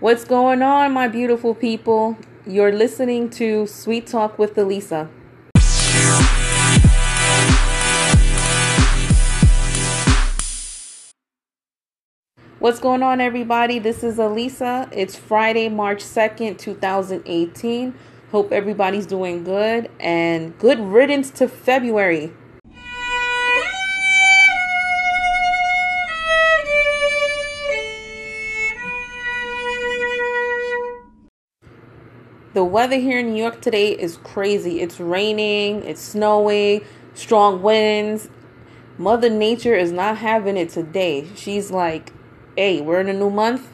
What's going on, my beautiful people? You're listening to Sweet Talk with Elisa. What's going on, everybody? This is Elisa. It's Friday, March 2nd, 2018. Hope everybody's doing good and good riddance to February. The weather here in New York today is crazy. It's raining, it's snowing, strong winds. Mother Nature is not having it today. She's like, hey, we're in a new month.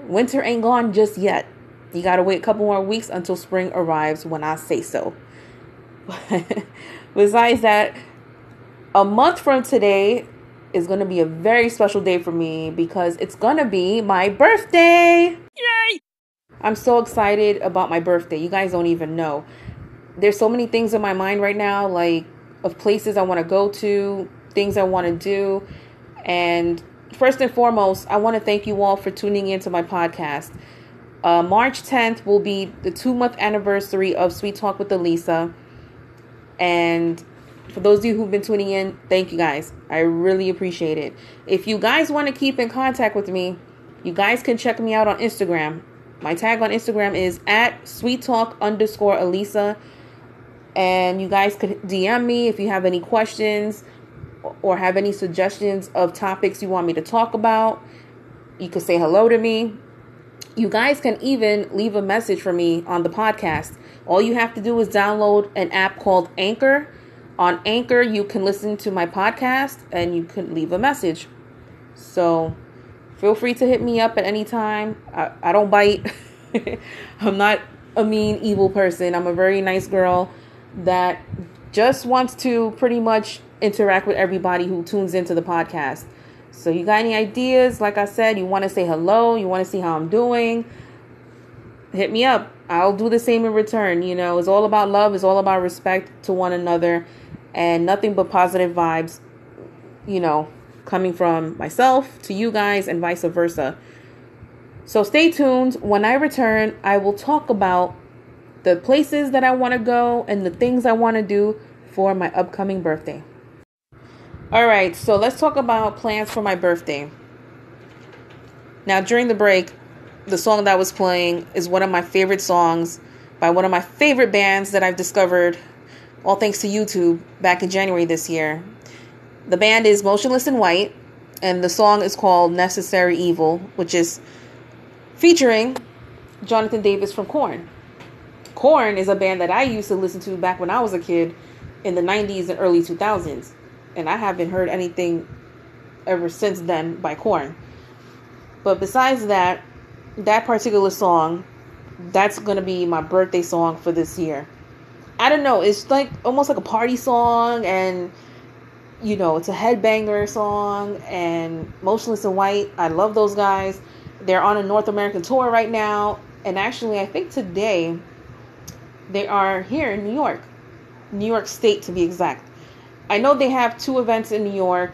Winter ain't gone just yet. You gotta wait a couple more weeks until spring arrives when I say so. Besides that, a month from today is gonna be a very special day for me because it's gonna be my birthday. Yay! I'm so excited about my birthday. You guys don't even know. There's so many things in my mind right now, like of places I want to go to, things I want to do. And first and foremost, I want to thank you all for tuning into my podcast. Uh, March 10th will be the two month anniversary of Sweet Talk with Elisa. And for those of you who've been tuning in, thank you guys. I really appreciate it. If you guys want to keep in contact with me, you guys can check me out on Instagram my tag on Instagram is at sweet talk underscore Elisa. And you guys could DM me if you have any questions or have any suggestions of topics you want me to talk about. You could say hello to me. You guys can even leave a message for me on the podcast. All you have to do is download an app called Anchor. On Anchor, you can listen to my podcast and you can leave a message. So feel free to hit me up at any time. I, I don't bite. I'm not a mean, evil person. I'm a very nice girl that just wants to pretty much interact with everybody who tunes into the podcast. So, you got any ideas? Like I said, you want to say hello, you want to see how I'm doing, hit me up. I'll do the same in return. You know, it's all about love, it's all about respect to one another, and nothing but positive vibes, you know, coming from myself to you guys and vice versa. So stay tuned. When I return, I will talk about the places that I want to go and the things I want to do for my upcoming birthday. All right, so let's talk about plans for my birthday. Now, during the break, the song that was playing is one of my favorite songs by one of my favorite bands that I've discovered, all thanks to YouTube, back in January this year. The band is Motionless in White, and the song is called Necessary Evil, which is featuring Jonathan Davis from Korn. Korn is a band that I used to listen to back when I was a kid in the 90s and early 2000s, and I haven't heard anything ever since then by Korn. But besides that, that particular song, that's gonna be my birthday song for this year. I don't know, it's like almost like a party song and you know, it's a headbanger song and Motionless in White. I love those guys. They're on a North American tour right now. And actually, I think today they are here in New York, New York State to be exact. I know they have two events in New York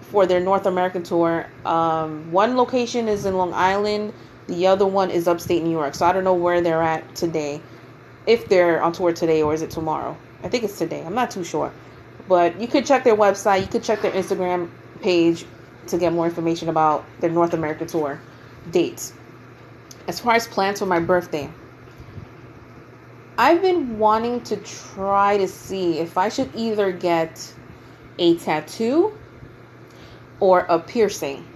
for their North American tour. Um, one location is in Long Island, the other one is upstate New York. So I don't know where they're at today, if they're on tour today or is it tomorrow. I think it's today. I'm not too sure. But you could check their website, you could check their Instagram page to get more information about their North America tour dates. As far as plans for my birthday, I've been wanting to try to see if I should either get a tattoo or a piercing.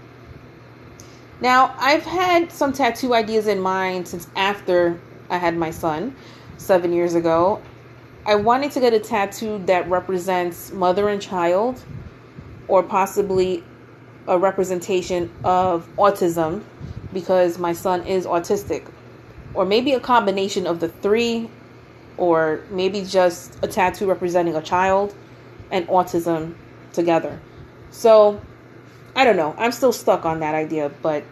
Now, I've had some tattoo ideas in mind since after I had my son seven years ago, I wanted to get a tattoo that represents mother and child, or possibly a representation of autism because my son is autistic, or maybe a combination of the three, or maybe just a tattoo representing a child and autism together. So I don't know. I'm still stuck on that idea, but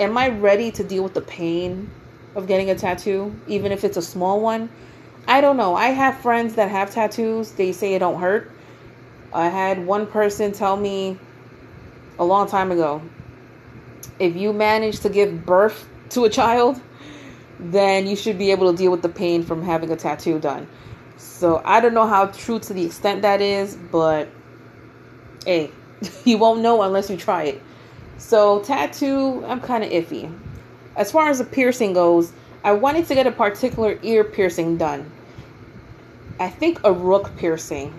am I ready to deal with the pain of getting a tattoo, even if it's a small one? I don't know. I have friends that have tattoos. They say it don't hurt. I had one person tell me a long time ago if you manage to give birth to a child, then you should be able to deal with the pain from having a tattoo done. So I don't know how true to the extent that is, but hey, you won't know unless you try it. So tattoo, I'm kind of iffy. As far as the piercing goes, I wanted to get a particular ear piercing done. I think a rook piercing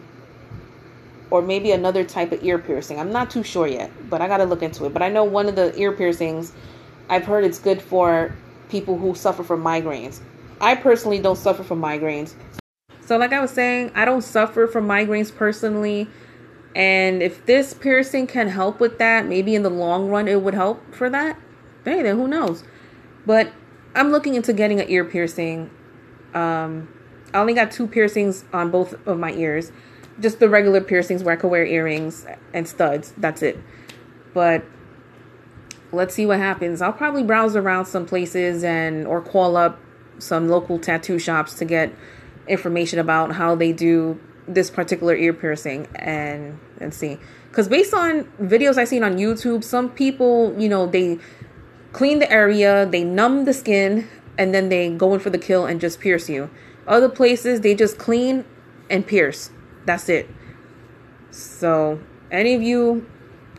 or maybe another type of ear piercing. I'm not too sure yet, but I got to look into it. But I know one of the ear piercings, I've heard it's good for people who suffer from migraines. I personally don't suffer from migraines. So, like I was saying, I don't suffer from migraines personally. And if this piercing can help with that, maybe in the long run it would help for that. Hey, then who knows? But I'm looking into getting an ear piercing. Um, I only got two piercings on both of my ears just the regular piercings where I could wear earrings and studs. That's it. But let's see what happens. I'll probably browse around some places and or call up some local tattoo shops to get information about how they do this particular ear piercing and and see. Cuz based on videos I've seen on YouTube, some people, you know, they clean the area, they numb the skin, and then they go in for the kill and just pierce you. Other places they just clean and pierce. That's it. So, any of you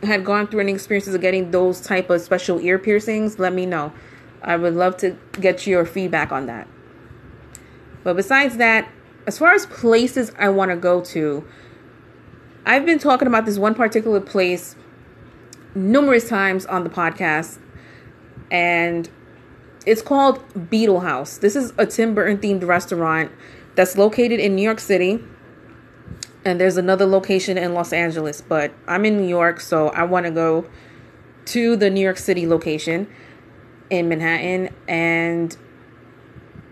had gone through any experiences of getting those type of special ear piercings, let me know. I would love to get your feedback on that. But besides that, as far as places I want to go to, I've been talking about this one particular place numerous times on the podcast, and it's called Beetle House. This is a Tim Burton themed restaurant that's located in New York City. And there's another location in Los Angeles, but I'm in New York, so I want to go to the New York City location in Manhattan. And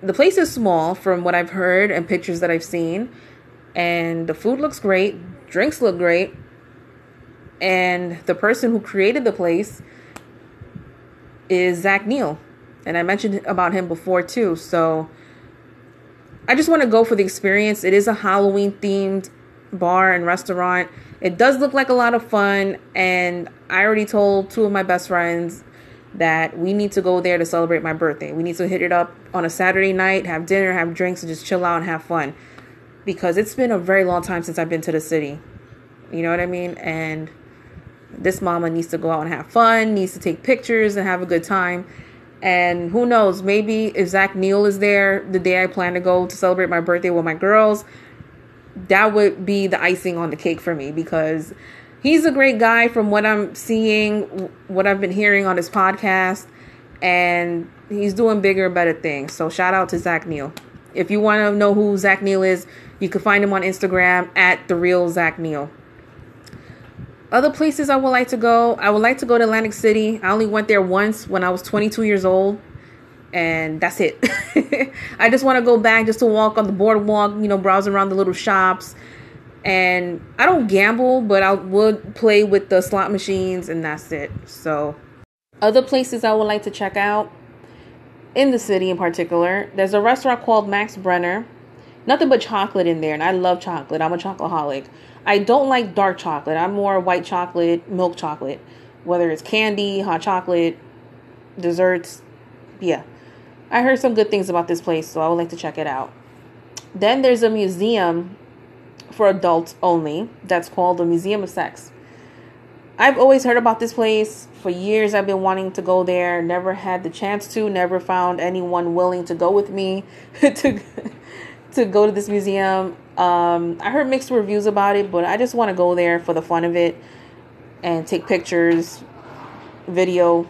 the place is small from what I've heard and pictures that I've seen. And the food looks great, drinks look great, and the person who created the place is Zach Neil. And I mentioned about him before too. So I just want to go for the experience. It is a Halloween themed bar and restaurant. It does look like a lot of fun, and I already told two of my best friends that we need to go there to celebrate my birthday. We need to hit it up on a Saturday night, have dinner, have drinks, and just chill out and have fun. Because it's been a very long time since I've been to the city. You know what I mean? And this mama needs to go out and have fun, needs to take pictures and have a good time. And who knows, maybe if Zach Neil is there the day I plan to go to celebrate my birthday with my girls, that would be the icing on the cake for me because he's a great guy from what I'm seeing, what I've been hearing on his podcast, and he's doing bigger, and better things. So shout out to Zach Neil. If you want to know who Zach Neil is, you can find him on Instagram at the real Zach Neil. Other places I would like to go, I would like to go to Atlantic City. I only went there once when I was 22 years old and that's it. I just want to go back just to walk on the boardwalk, you know, browse around the little shops. And I don't gamble, but I would play with the slot machines, and that's it. So, other places I would like to check out in the city in particular, there's a restaurant called Max Brenner. Nothing but chocolate in there, and I love chocolate. I'm a chocoholic. I don't like dark chocolate. I'm more white chocolate, milk chocolate, whether it's candy, hot chocolate, desserts. Yeah. I heard some good things about this place, so I would like to check it out. Then there's a museum for adults only that's called the Museum of Sex. I've always heard about this place. For years I've been wanting to go there, never had the chance to, never found anyone willing to go with me to to go to this museum. Um, I heard mixed reviews about it, but I just want to go there for the fun of it and take pictures, video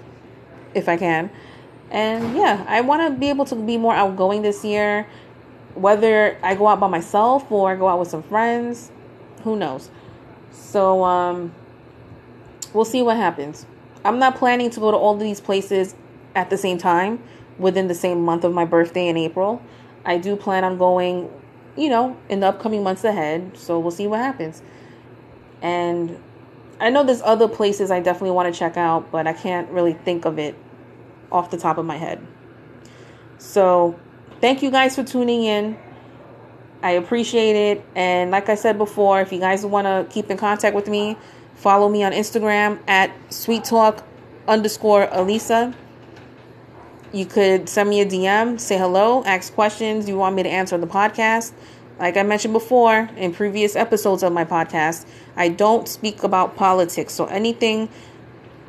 if I can. And yeah, I want to be able to be more outgoing this year. Whether I go out by myself or I go out with some friends, who knows? So um we'll see what happens. I'm not planning to go to all these places at the same time within the same month of my birthday in April. I do plan on going, you know, in the upcoming months ahead. So we'll see what happens. And I know there's other places I definitely want to check out, but I can't really think of it off the top of my head. So, thank you guys for tuning in. I appreciate it. And like I said before, if you guys want to keep in contact with me, follow me on Instagram at sweet talk underscore Elisa. You could send me a DM, say hello, ask questions you want me to answer on the podcast. Like I mentioned before in previous episodes of my podcast, I don't speak about politics. So anything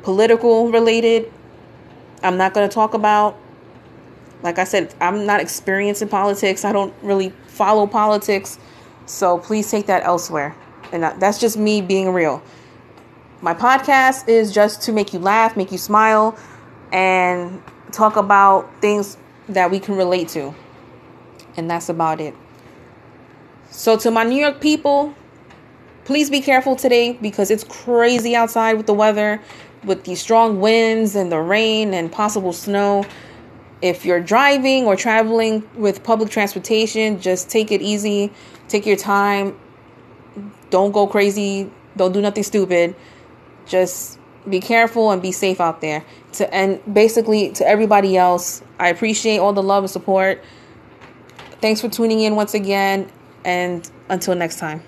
political related, I'm not going to talk about. Like I said, I'm not experienced in politics. I don't really follow politics. So please take that elsewhere. And that's just me being real. My podcast is just to make you laugh, make you smile, and talk about things that we can relate to. And that's about it. So, to my New York people, please be careful today because it's crazy outside with the weather, with the strong winds and the rain and possible snow. If you're driving or traveling with public transportation, just take it easy, take your time. Don't go crazy, don't do nothing stupid. Just be careful and be safe out there. To and basically to everybody else, I appreciate all the love and support. Thanks for tuning in once again and until next time.